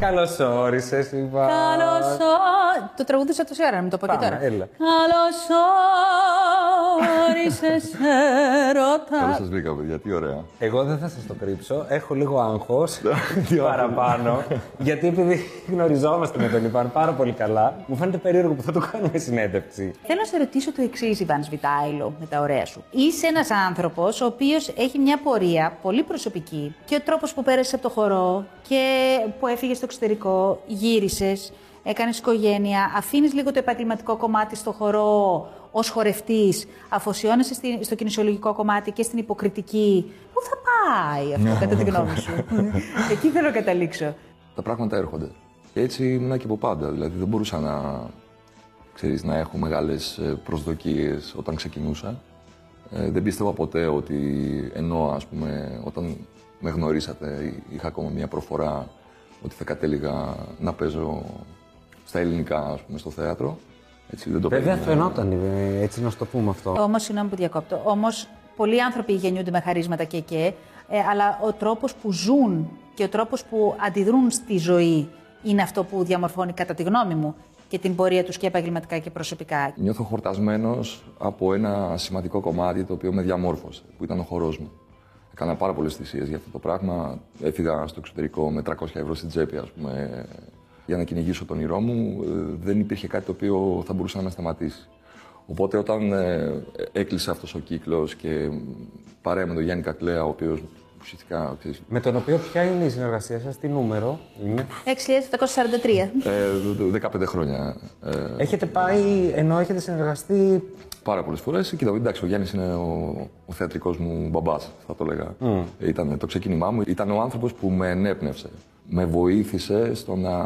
Καλώς όρισες, είπα. Καλώς Το τραγούδισα τόση ώρα, να μην το πω και Πάμε, τώρα. έλα. Καλώς όρισε, έρωτα. Καλώς σας βρήκα, παιδιά. Τι ωραία. Εγώ δεν θα σας το κρύψω. Έχω λίγο άγχος παραπάνω. γιατί επειδή γνωριζόμαστε με τον Ιβάν πάρα πολύ καλά, μου φαίνεται περίεργο που θα του κάνουμε συνέντευξη. Θέλω να σε ρωτήσω το εξής, Ιβάν Σβιτάιλο, με τα ωραία σου. Είσαι ένας άνθρωπος ο οποίος έχει μια πορεία πολύ προσωπική και ο τρόπος που πέρασες από το χορό και που έφυγες στο εξωτερικό, γύρισες, έκανες οικογένεια, αφήνεις λίγο το επαγγελματικό κομμάτι στο χορό ως χορευτής, αφοσιώνεσαι στη- στο κινησιολογικό κομμάτι και στην υποκριτική. Πού θα πάει αυτό, κατά τη γνώμη σου; Εκεί θέλω να καταλήξω. Τα πράγματα έρχονται. Και έτσι ήμουν και από πάντα. Δηλαδή δεν μπορούσα να, ξέρεις, να έχω μεγάλες ε, προσδοκίες όταν ξεκινούσα. Ε, δεν πίστευα ποτέ ότι ενώ ας πούμε όταν με γνωρίσατε είχα ακόμα μια προφορά ότι θα κατέληγα να παίζω στα ελληνικά ας πούμε στο θέατρο. Έτσι, δεν το Βέβαια περίμενα. φαινόταν, ε, έτσι να σου το πούμε αυτό. Όμως, συγγνώμη που διακόπτω. Όμως, πολλοί άνθρωποι γεννιούνται με χαρίσματα και και, ε, αλλά ο τρόπος που ζουν και ο τρόπος που αντιδρούν στη ζωή είναι αυτό που διαμορφώνει, κατά τη γνώμη μου, και την πορεία τους και επαγγελματικά και προσωπικά. Νιώθω χορτασμένος από ένα σημαντικό κομμάτι το οποίο με διαμόρφωσε, που ήταν ο χορός μου. Έκανα πάρα πολλές θυσίες για αυτό το πράγμα. Έφυγα στο εξωτερικό με 300 ευρώ στην τσέπη, ας πούμε, για να κυνηγήσω τον ήρό μου. Ε, Δεν υπήρχε κάτι το οποίο θα μπορούσε να με σταματήσει. Οπότε όταν ε, έκλεισε αυτός ο κύκλος και παρέα με τον Γιάννη Κακλέα, ο οποίος ουσιαστικά, ξέρεις, Με τον οποίο ποια είναι η συνεργασία σας, τι νούμερο είναι; 6.743. ε, 15 χρόνια ε, Έχετε πάει, ενώ έχετε συνεργαστεί. πάρα πολλές φορές. Κοίτα, εντάξει, ο Γιάννης είναι ο, ο θεατρικός μου μπαμπάς, θα το λέγα. Ήταν το ξεκίνημά μου. Ήταν ο άνθρωπος που με ενέπνευσε. Με βοήθησε στο να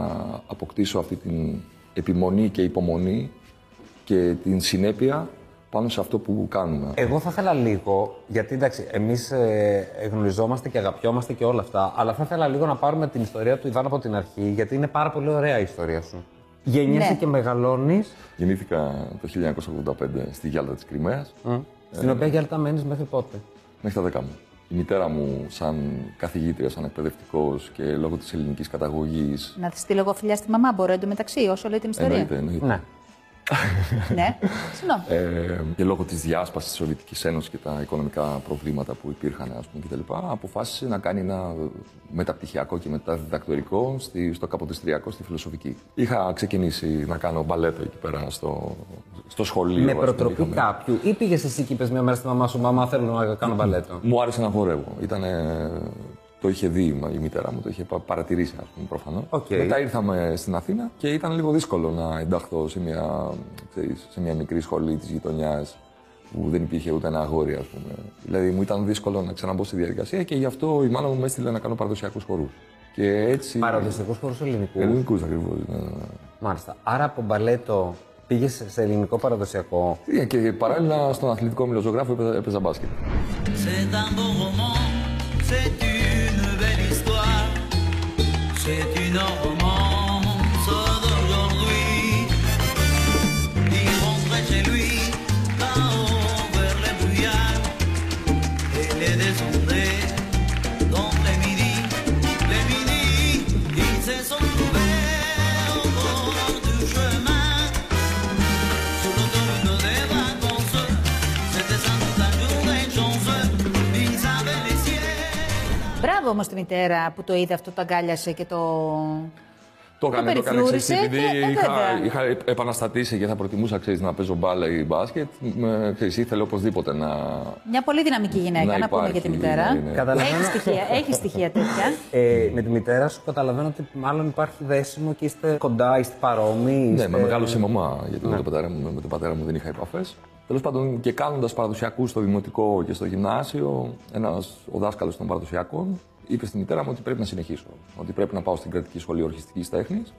αποκτήσω αυτή την επιμονή και υπομονή και την συνέπεια πάνω σε αυτό που κάνουμε. Εγώ θα ήθελα λίγο, γιατί εντάξει, εμείς ε, γνωριζόμαστε και αγαπιόμαστε και όλα αυτά, αλλά θα ήθελα λίγο να πάρουμε την ιστορία του Ιβάν από την αρχή, γιατί είναι πάρα πολύ ωραία η ιστορία σου. Γεννιέσαι Ναι. και μεγαλώνεις, Γεννήθηκα το 1985 στη Γιάλτα της Κρυμαίας, στην οποία Γιάλτα μένεις μέχρι πότε; μέχρι τα 10 μου. Η μητέρα μου, σαν καθηγήτρια, σαν εκπαιδευτικός και λόγω της ελληνικής καταγωγής, Να της στείλω εγώ φιλιά στη μαμά, μπορώ εντωμεταξύ, όσο λέει την ιστορία. εννοείται, εννοείται. Ναι. ναι, συγγνώμη. Ε, και λόγω της διάσπασης της Σοβιετικής Ένωσης και τα οικονομικά προβλήματα που υπήρχαν ας πούμε, κτλ. αποφάσισε να κάνει ένα μεταπτυχιακό και μεταδιδακτορικό στη, στο Καποδιστριακό στη Φιλοσοφική. Είχα ξεκινήσει να κάνω μπαλέτο εκεί πέρα στο, στο σχολείο. Με ας πούμε, προτροπή είχαμε- κάποιου, ή πήγες εσύ και είπες μια μέρα στη μαμά σου: Μαμά, θέλω να κάνω μπαλέτο. Μου άρεσε να χορεύω. Ήτανε, το είχε δει η μητέρα μου, το είχε πα- παρατηρήσει, ας πούμε, προφανώς. Οκ. Μετά ήρθαμε στην Αθήνα και ήταν λίγο δύσκολο να ενταχθώ σε μια, ξέρεις, σε μια μικρή σχολή της γειτονιάς που δεν υπήρχε ούτε ένα αγόρι, ας πούμε. Δηλαδή μου ήταν δύσκολο να ξαναμπω στη διαδικασία και γι' αυτό η μάνα μου με έστειλε να κάνω παραδοσιακούς χορούς. Και έτσι... Παραδοσιακούς χώρου ελληνικούς; Ελληνικούς ακριβώς. ναι, ναι, ναι. Μάλιστα. Άρα από μπαλέτο πήγες σε ελληνικό παραδοσιακό; Ε, Και παράλληλα στον αθλητικό μιλοζωγράφο έπαιζα, έπαιζα μπάσκετ. énormément. Μπράβο όμως τη μητέρα που το είδε αυτό, το αγκάλιασε και το. Το έκανε, το έκανε περιφλούρισε ξέρεις, επειδή και- ε, είχα, βέβαια. είχα επαναστατήσει και θα προτιμούσα ξέρεις, να παίζω μπάλα ή μπάσκετ. Με, ξέρεις, ήθελε οπωσδήποτε να. Μια πολύ δυναμική γυναίκα, να, πούμε υπάρχει, για τη μητέρα. ναι, ναι. Καταλαβαίνω. Έχει στοιχεία, έχει στοιχεία τέτοια. Ε, με τη μητέρα σου καταλαβαίνω ότι μάλλον υπάρχει δέσιμο και είστε κοντά, είστε παρόμοιοι. Ναι, Είστε... με μεγάλωσε η μαμά, γιατί με, τον πατέρα μου, με τον πατέρα μου δεν είχα επαφές. Τέλος πάντων, και κάνοντας παραδοσιακούς στο δημοτικό και στο γυμνάσιο, ένας ο δάσκαλος των παραδοσιακών είπε στη μητέρα μου ότι πρέπει να συνεχίσω. Ότι πρέπει να πάω στην κρατική σχολή ορχιστικής τέχνης,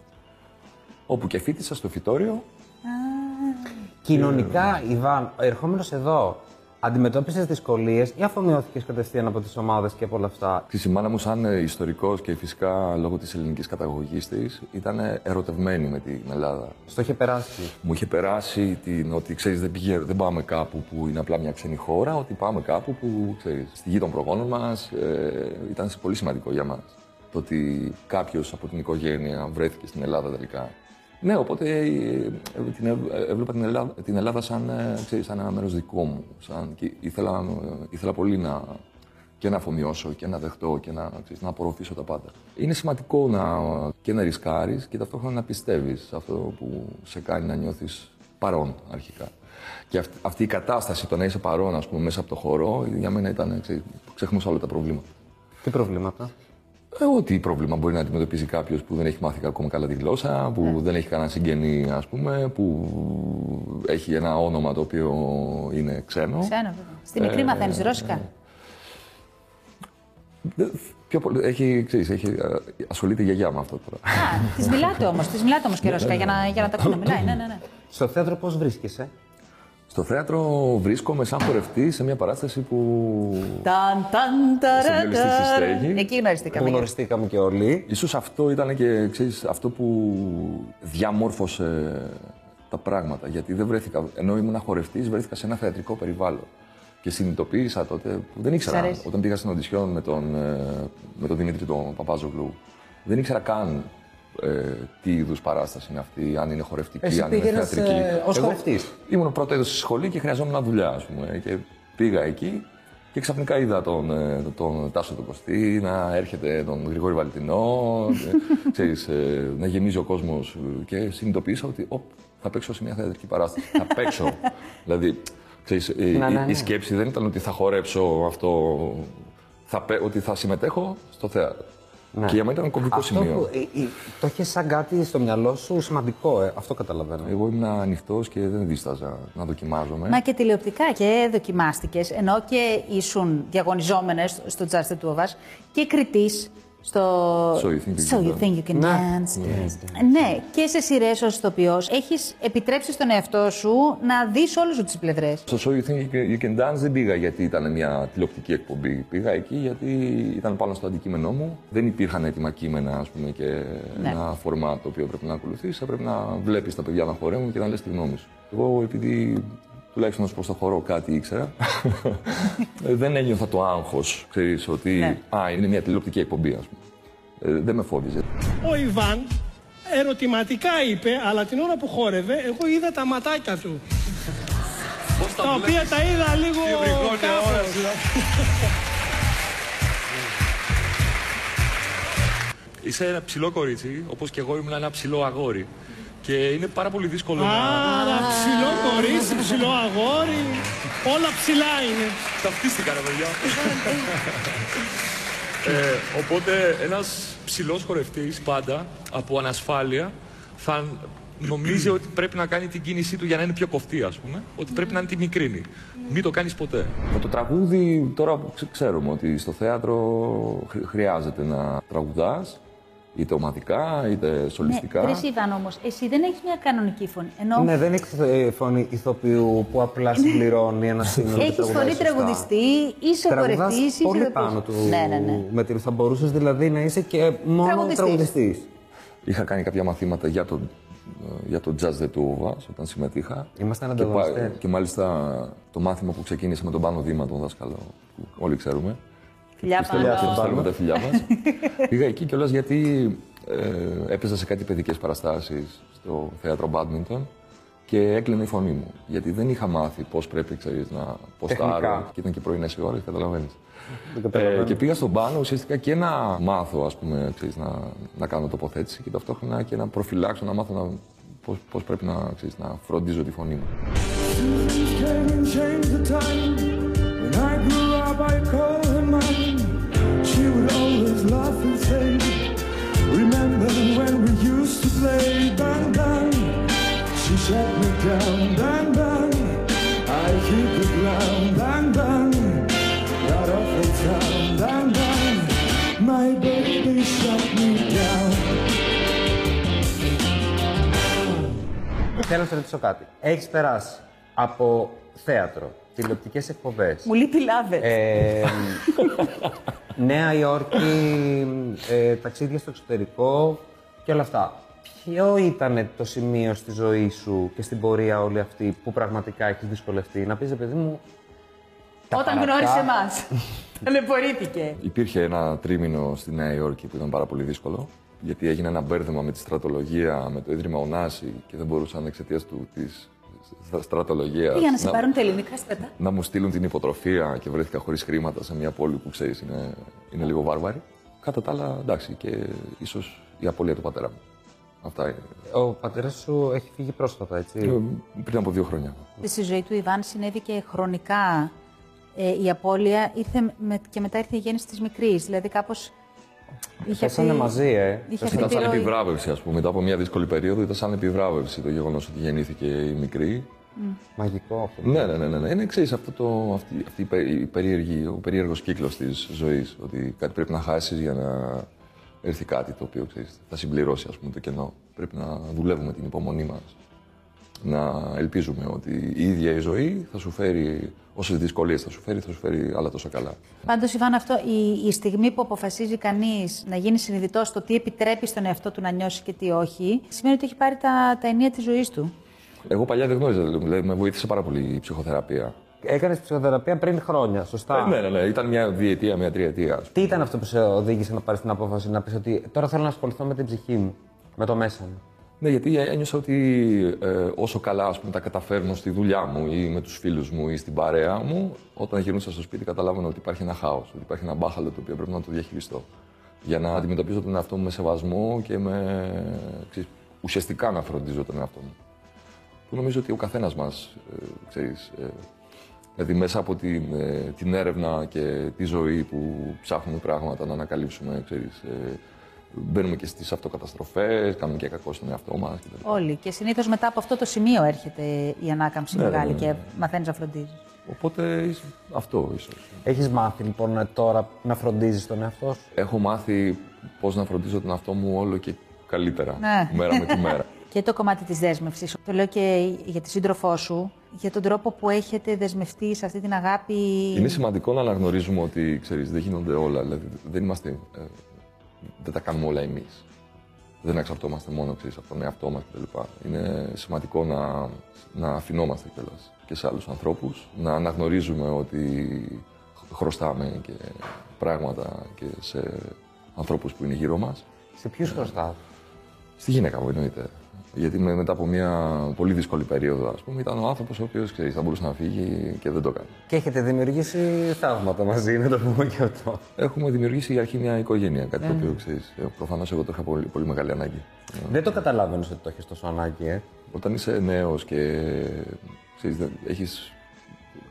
όπου και φίτησα στο φυτόριο. Κοινωνικά, Ιβάν, ερχόμενος εδώ, αντιμετώπισες δυσκολίες ή αφομοιώθηκες κατευθείαν από τις ομάδες και από όλα αυτά; Ξέρεις, Η μάνα μου, σαν ε, ιστορικός και φυσικά λόγω της ελληνικής καταγωγής της, ήταν ερωτευμένη με την Ελλάδα. Στο είχε περάσει. Μου είχε περάσει την, ότι ξέρεις, δεν, πήγε, δεν πάμε κάπου που είναι απλά μια ξένη χώρα, ότι πάμε κάπου που ξέρεις, στη γη των προγόνων μας ε, ήταν πολύ σημαντικό για μας. το ότι κάποιος από την οικογένεια βρέθηκε στην Ελλάδα τελικά. Ναι, οπότε ε, ε, την έ- έβλεπα την Ελλάδα, την Ελλάδα σαν, ε, ξέρεις, σαν ένα μέρος δικό μου. Σαν, και ήθελα, ε, ήθελα πολύ να, και να αφομοιώσω και να δεχτώ και να, ξέρεις, να απορροφήσω τα πάντα. Είναι σημαντικό να, και να ρισκάρεις και ταυτόχρονα να πιστεύεις σε αυτό που σε κάνει να νιώθεις παρόν αρχικά. Και αυ- αυτή η κατάσταση, το να είσαι παρόν, ας πούμε, μέσα από το χορό, για μένα ήταν, ξέρεις, ξεχνούσα όλα τα προβλήματα. Τι προβλήματα; Ε, ό,τι πρόβλημα μπορεί να αντιμετωπίζει κάποιος που δεν έχει μάθει ακόμα καλά τη γλώσσα, που δεν έχει κανένα συγγενή, ας πούμε, που έχει ένα όνομα το οποίο είναι ξένο. Ξένο, βέβαια. Στη μικρή μαθαίνεις ρώσικα. Δεν- Πιο πολύ, έχει, ξέρεις, έχει, ε, ασχολείται η γιαγιά με αυτό τώρα. Α, της μιλάτε όμως, της μιλάτε όμως και ρώσικα για να, για να τα ακούνε. Μιλάει, ναι, ναι, ναι. Στο θέατρο πώς βρίσκεσαι; Στο θέατρο βρίσκομαι σαν χορευτή σε μια παράσταση που. Ταν, ταν, ταρα, βιολιστή στη ταρα. στέγη. Εκεί γνωριστήκαμε. Που γνωριστήκαμε και όλοι. Ίσως αυτό ήταν και ξέρεις, αυτό που διαμόρφωσε τα πράγματα. Γιατί δεν βρέθηκα, ενώ ήμουν χορευτής, βρέθηκα σε ένα θεατρικό περιβάλλον. Και συνειδητοποίησα τότε που δεν ήξερα. Σ' αρέσει. Όταν πήγα στην οντισιόν με τον, ε, με τον Δημήτρη τον Παπάζογλου, δεν ήξερα καν ε, τι είδους παράσταση είναι αυτή, αν είναι χορευτική, Εσύ αν είναι πήγαινες, θεατρική. ε, ως Εγώ χορευτής; Ήμουν πρώτο έτος στη σχολή και χρειαζόμουν δουλειά, ας πούμε. Και πήγα εκεί και ξαφνικά είδα τον, ε, τον Τάσο τον Κωστή να έρχεται τον Γρηγόρη Βαλτινό, ε, ξέρεις, ε, να γεμίζει ο κόσμος ε, και συνειδητοποίησα ότι οπ, θα παίξω σε μια θεατρική παράσταση. θα παίξω. δηλαδή, ξέρεις, ε, Ναι, ναι, η, ναι. η σκέψη δεν ήταν ότι θα χορέψω αυτό, θα, παί- ότι θα συμμετέχω στο θέατρο. Ναι. Και για μένα ήταν κομβικό Αυτό σημείο. που, ε, ε, το είχε σαν κάτι στο μυαλό σου σημαντικό, ε. αυτό καταλαβαίνω. Εγώ ήμουν ανοιχτός και δεν δίσταζα να δοκιμάζομαι. Μα και τηλεοπτικά και δοκιμάστηκες, ενώ και ήσουν διαγωνιζόμενες στο Just the Two of Us και κριτής στο. So you think you So can you dance. think you can Ναι. dance. Ναι, και σε σειρές ως ηθοποιός έχεις επιτρέψει στον εαυτό σου να δεις όλες σου τις πλευρές. Στο show You Think You Can- You Can Dance δεν πήγα γιατί ήταν μια τηλεοπτική εκπομπή. Πήγα εκεί γιατί ήταν πάνω στο αντικείμενό μου. Δεν υπήρχαν έτοιμα κείμενα ας πούμε, και Ναι. ένα φορμά το οποίο πρέπει να ακολουθείς. Έπρεπε να βλέπεις τα παιδιά να χορεύουν και να λες τη γνώμη σου. Εγώ επειδή τουλάχιστον ως προς το χορό κάτι ήξερα, ε, δεν ένιωθα το άγχος, ξέρεις, ότι Ναι. α, είναι μια τηλεοπτική εκπομπή, ας πούμε. Ε, δεν με φόβιζε. Ο Ιβάν ερωτηματικά είπε, αλλά την ώρα που χόρευε, εγώ είδα τα ματάκια του. τα οποία τα είδα λίγο κάπως. Είσαι ένα ψηλό κορίτσι, όπως και εγώ ήμουν ένα ψηλό αγόρι. Και είναι πάρα πολύ δύσκολο να... Άρα ψηλό κορίτσι, ψηλό αγόρι, όλα ψηλά είναι. Ταυτίστηκα, ρε παιδιά. ε, οπότε ένας ψηλός χορευτής πάντα, από ανασφάλεια, θα νομίζει ότι πρέπει να κάνει την κίνησή του για να είναι πιο κοφτή, ας πούμε. Ότι πρέπει να είναι τη μικρίνη. Μην το κάνεις ποτέ. Με το τραγούδι, τώρα που ξε- ξέρουμε ότι στο θέατρο χρ- χρειάζεται να τραγουδάς, είτε ομαδικά, είτε σολιστικά. Ναι, Ρε Ιβάν όμως, εσύ δεν έχεις μια κανονική φωνή. Ενώ Ναι, δεν έχει ε, φωνή ηθοποιού που απλά συμπληρώνει ένα σύνολο. και έχεις τραγουδάει φωνή σωστά. τραγουδιστή, είσαι Τραγουδάς χορευτής, είσαι. πολύ ηθοποιός. πάνω του. Ναι, ναι, ναι. Με την, θα μπορούσες δηλαδή να είσαι και μόνο Τραγουδιστής. τραγουδιστής. Είχα κάνει κάποια μαθήματα για το, για το Jazz The Two of Us όταν συμμετείχα. Ήμασταν και, ανταγωνιστές. και μάλιστα το μάθημα που ξεκίνησε με τον Πάνο Δήμα, τον δάσκαλο, που όλοι ξέρουμε. Φιλιά Του στέλνουμε- πάνω. του στέλνουμε τα φιλιά μας. Πήγα εκεί κιόλας γιατί ε, έπαιζα σε κάτι παιδικές παραστάσεις στο θέατρο Μπάντμιντον και έκλαινε η φωνή μου. Γιατί δεν είχα μάθει πώς πρέπει ξέρεις, να ποστάρω. Τεχνικά. Και ήταν και πρωινές οι ώρες, καταλαβαίνεις. Δεν καταλαβαίνω. Ε, και πήγα στον πάνω ουσιαστικά και να μάθω ας πούμε, ξέρεις, να, να κάνω τοποθέτηση και ταυτόχρονα και να προφυλάξω, να μάθω να, πώς, πώς πρέπει να, ξέρεις, να φροντίζω τη φωνή μου. She would always laugh and say, Remember when we used to play bang bang? She shut me down, bang bang. I hit the ground, bang bang. Got off the town, bang bang. My baby shut me down. Θέλω να σε ρωτήσω κάτι. Έχει περάσει από θέατρο, τηλεοπτικέ εκπομπέ. Μου λείπει λάβε. Ε, Νέα Υόρκη, ε, ταξίδια στο εξωτερικό και όλα αυτά. Ποιο ήταν το σημείο στη ζωή σου και στην πορεία όλη αυτή που πραγματικά έχεις δυσκολευτεί; Να πεις, «Ρε παιδί μου, Όταν χαρακτά. γνώρισες εμάς. Ταλαιπωρήθηκε. Υπήρχε ένα τρίμηνο στη Νέα Υόρκη που ήταν πάρα πολύ δύσκολο. Γιατί έγινε ένα μπέρδεμα με τη στρατολογία, με το Ίδρυμα Ωνάση και δεν μπορούσαν εξαιτίας του της στρατολογία. Πήγαν να σε πάρουν τα ελληνικά στρατά. να μου στείλουν την υποτροφία και βρέθηκα χωρίς χρήματα σε μια πόλη που ξέρεις είναι, είναι λίγο βάρβαρη. Κατά τα άλλα, εντάξει, και ίσως η απώλεια του πατέρα μου. Αυτά είναι. Ο πατέρας σου έχει φύγει πρόσφατα, έτσι; Ε, Πριν από δύο χρόνια. Στη ζωή του Ιβάν συνέβη και χρονικά ε, η απώλεια ήρθε με, και μετά ήρθε η γέννηση της μικρής. Δηλαδή κάπως είχε Πέσανε μαζί, ε. Είχε αυτή Ήταν τη σαν ροή. επιβράβευση, ας πούμε. Μετά από μια δύσκολη περίοδο, ήταν σαν επιβράβευση το γεγονός ότι γεννήθηκε η μικρή. Μαγικό αυτό. Ναι, ναι, ναι. ναι, ναι. Είναι ξέρεις, αυτό το, αυτή, αυτή η πε- η περίεργη, ο περίεργος κύκλος της ζωής. Ότι κάτι πρέπει να χάσεις για να έρθει κάτι το οποίο ξέρεις, θα συμπληρώσει ας πούμε, το κενό. Πρέπει να δουλεύουμε την υπομονή μας. Να ελπίζουμε ότι η ίδια η ζωή θα σου φέρει, όσες δυσκολίες θα σου φέρει, θα σου φέρει άλλα τόσο καλά. Πάντως, Ιβάν, αυτό, η, η στιγμή που αποφασίζει κανείς να γίνει συνειδητός στο τι επιτρέπει στον εαυτό του να νιώσει και τι όχι, σημαίνει ότι έχει πάρει τα, τα ενία της ζωής του. Εγώ παλιά δεν γνώριζα, δηλαδή με βοήθησε πάρα πολύ η ψυχοθεραπεία. Έκανες ψυχοθεραπεία πριν χρόνια, σωστά; Ε, ναι, ναι, ναι. Ήταν μια διετία, μια τριετία. ας πούμε. Τι ήταν αυτό που σε οδήγησε να πάρεις την απόφαση να πεις ότι τώρα θέλω να ασχοληθώ με την ψυχή μου, με το μέσα μου; Ναι, γιατί ένιωσα ότι ε, όσο καλά ας πούμε, τα καταφέρνω στη δουλειά μου ή με τους φίλους μου ή στην παρέα μου, όταν γυρνούσα στο σπίτι καταλάβαινα ότι υπάρχει ένα χάος, ότι υπάρχει ένα μπάχαλο το οποίο πρέπει να το διαχειριστώ. Για να αντιμετωπίζω τον εαυτό μου με σεβασμό και με, ξέρεις, ουσιαστικά να φροντίζω τον εαυτό μου. Που νομίζω ότι ο καθένας μας, ε, ξέρεις, ε, δηλαδή μέσα από την, ε, την έρευνα και τη ζωή που ψάχνουμε πράγματα να ανακαλύψουμε, ξέρεις, ε, μπαίνουμε και στις αυτοκαταστροφές, κάνουμε και κακό στον εαυτό μας κτλ. Όλοι. Και συνήθως μετά από αυτό το σημείο έρχεται η ανάκαμψη Ναι, μεγάλη ναι, ναι. και μαθαίνεις να φροντίζεις. Οπότε ίσ- αυτό ίσως. Έχεις μάθει λοιπόν τώρα να φροντίζεις τον εαυτό σου; Έχω μάθει πώς να φροντίζω τον εαυτό μου όλο και καλύτερα, Ναι. μέρα με τη μέρα. Και το κομμάτι της δέσμευσης. Το λέω και για τη σύντροφό σου, για τον τρόπο που έχετε δεσμευτεί σε αυτή την αγάπη. Είναι σημαντικό να αναγνωρίζουμε ότι, ξέρεις, δεν γίνονται όλα, δηλαδή δεν είμαστε, ε, δεν τα κάνουμε όλα εμείς. Δεν εξαρτώμαστε μόνο, ξέρεις, από τον εαυτό μας κτλ. Είναι σημαντικό να, να αφινόμαστε κιόλας και σε άλλους ανθρώπους, να αναγνωρίζουμε ότι χρωστάμε και πράγματα και σε ανθρώπους που είναι γύρω μας. Σε ποιους χρωστάς; Στη γυναίκα μου εννοείται. Γιατί με- μετά από μια πολύ δύσκολη περίοδο, ας πούμε, ήταν ο άνθρωπος ο οποίος, ξέρεις, θα μπορούσε να φύγει και δεν το κάνει. Και έχετε δημιουργήσει θαύματα μαζί, να το πούμε και αυτό. Έχουμε δημιουργήσει για αρχή μια οικογένεια, κάτι το οποίο ξέρεις. ε, Προφανώς εγώ το είχα πολύ, πολύ μεγάλη ανάγκη. Δεν το καταλαβαίνω ότι το έχεις τόσο ανάγκη, ε; Όταν είσαι νέος και ξέρεις, δεν- έχεις...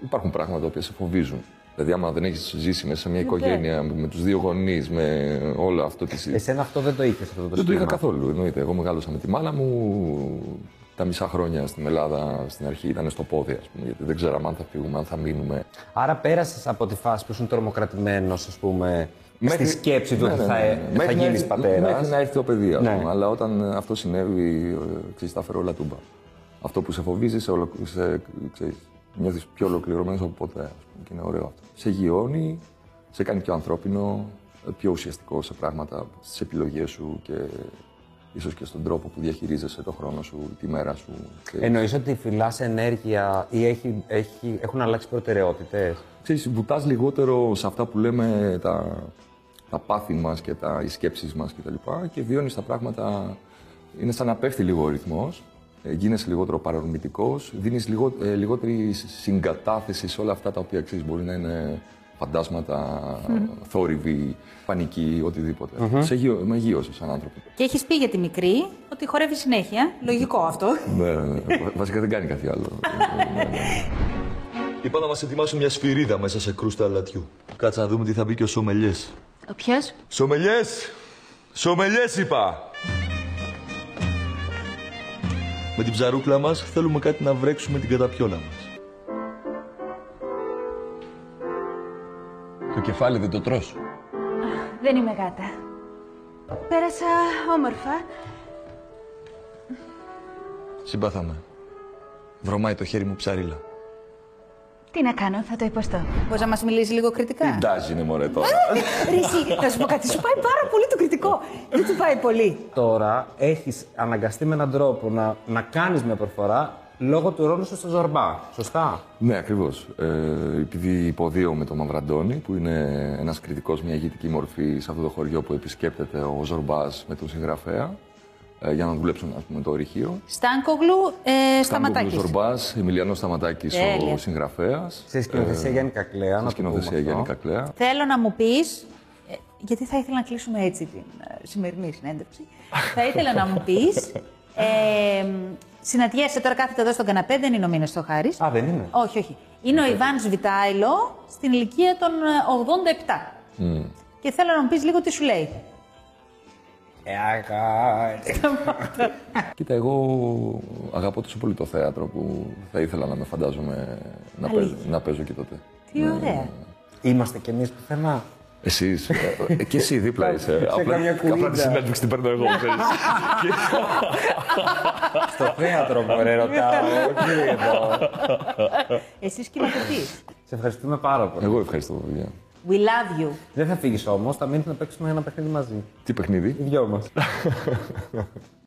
υπάρχουν πράγματα τα οποία σε φοβίζουν. Δηλαδή, άμα δεν έχεις ζήσει μέσα σε μια οικογένεια με τους δύο γονείς, με όλο αυτό τη Εσένα αυτό δεν το είχες αυτό το Δεν το είχα σχήμα. καθόλου. Εννοείται. Εγώ μεγάλωσα με τη μάνα μου. Τα μισά χρόνια στην Ελλάδα στην αρχή ήταν στο πόδι, ας πούμε, γιατί δεν ξέραμε αν θα φύγουμε, αν θα μείνουμε. Άρα πέρασες από τη φάση που ήσουν τρομοκρατημένος, ας πούμε, στη σκέψη του Ναι, ότι ναι, θα, ναι, ναι. θα Μέχρι να γίνεις έρθει- πατέρας. Μέχρι να έρθει το παιδί, ας Ναι. πούμε. Αλλά όταν ε, αυτό συνέβη, ε, ξέρεις, τα φέρω όλα τούμπα. Αυτό που σε φοβίζει, σε, ολο... σε ξέρεις, νιώθεις πιο ολοκληρωμένος από ποτέ. Ας πούμε, και είναι ωραίο αυτό. Σε γιώνει, σε κάνει πιο ανθρώπινο, ε, πιο ουσιαστικό σε πράγματα, στις επιλογές σου και ίσως και στον τρόπο που διαχειρίζεσαι το χρόνο σου, τη μέρα σου. Και... Εννοείς ότι φυλάς ενέργεια ή έχει, έχει, έχουν αλλάξει προτεραιότητες; Ξέρεις, βουτάς λιγότερο σε αυτά που λέμε τα, τα πάθη μας και τα, οι σκέψεις μας κτλ. Και, και βιώνεις τα πράγματα, είναι σαν να πέφτει λίγο ο ρυθμός, ε, γίνεσαι λιγότερο παρορμητικός, δίνεις λιγό, ε, λιγότερη συγκατάθεση σε όλα αυτά τα οποία ξέρεις μπορεί να είναι φαντάσματα, θόρυβοι, πανική, οτιδήποτε. Σε γύρω, με γύρωσε σαν άνθρωπο. Και έχεις πει για τη μικρή ότι χορεύει συνέχεια. Λογικό αυτό. ναι, ναι, ναι. Βασικά δεν κάνει κάτι άλλο. Είπα να μας ετοιμάσουν μια σφυρίδα μέσα σε κρούστα αλατιού. Κάτσε να δούμε τι θα πει και ο Σομελιές. Ο ποιος; Σομελιές! Σομελιές είπα! Με την ψαρούκλα μας θέλουμε κάτι να βρέξουμε την καταπιόλα μας. το κεφάλι δεν το τρως. Δεν είμαι γάτα. Πέρασα όμορφα. Συμπάθαμε. Βρωμάει το χέρι μου ψαρίλα. Τι να κάνω, θα το υποστώ. Μπορείς να μας μιλήσεις λίγο κριτικά; Ντάζει είναι μωρέ τώρα. Ρε, εσύ, θα σου πω κάτι, σου πάει πάρα πολύ το κριτικό. Δεν του πάει πολύ. Τώρα έχεις αναγκαστεί με έναν τρόπο να, να κάνεις μια προφορά Λόγω του ρόλου σου στο Ζορμπά. Σωστά; Ναι, ακριβώς. Ε, επειδή υποδίω με τον Μαυραντώνη, που είναι ένας κριτικός, μια ηγετική μορφή σε αυτό το χωριό που επισκέπτεται ο Ζορμπάς με τον συγγραφέα, ε, για να δουλέψουν ας πούμε, το ορυχείο. Στάνκογλου, ε, Σταματάκης. Ζορμπάς, Εμιλιανός Σταματάκης Τέλεια. ο συγγραφέας. Σε σκηνοθεσία Γιάννη Κακλέα. Σε να το πούμε σκηνοθεσία αυτό. Γιάννη Κακλέα. Θέλω να μου πεις, ε, γιατί θα ήθελα να κλείσουμε έτσι την ε, σημερινή συνέντευξη, θα ήθελα να μου πεις, ε, συναντιέσαι τώρα κάθεται εδώ στον καναπέ, δεν είναι ο Μήνες το Χάρης. Α, δεν είναι. Όχι, όχι. Είναι ο Ιβάν Σβιτάιλο στην ηλικία των ε, 87. Μμ. Και θέλω να μου πεις λίγο τι σου λέει. Ε, αγάπη. Κοίτα, εγώ αγαπώ τόσο πολύ το θέατρο που θα ήθελα να με φαντάζομαι να, Αλήθεια. παίζω, να παίζω και τότε. Τι ωραία. Είμαστε κι εμείς πουθενά. Εσείς. και εσύ δίπλα είσαι. Σε καμιά απλά κουβέντα. τη συνέντευξη την παίρνω εγώ. ξέρεις. Στο θέατρο μωρέ ρωτάω, όχι εδώ. Εσύ σκηνοθετείς. Σε ευχαριστούμε πάρα πολύ. εγώ ευχαριστώ, παιδιά. We love you. Δεν θα φύγεις όμως, θα μείνεις να παίξουμε ένα παιχνίδι μαζί. Τι παιχνίδι; Οι δυο μας.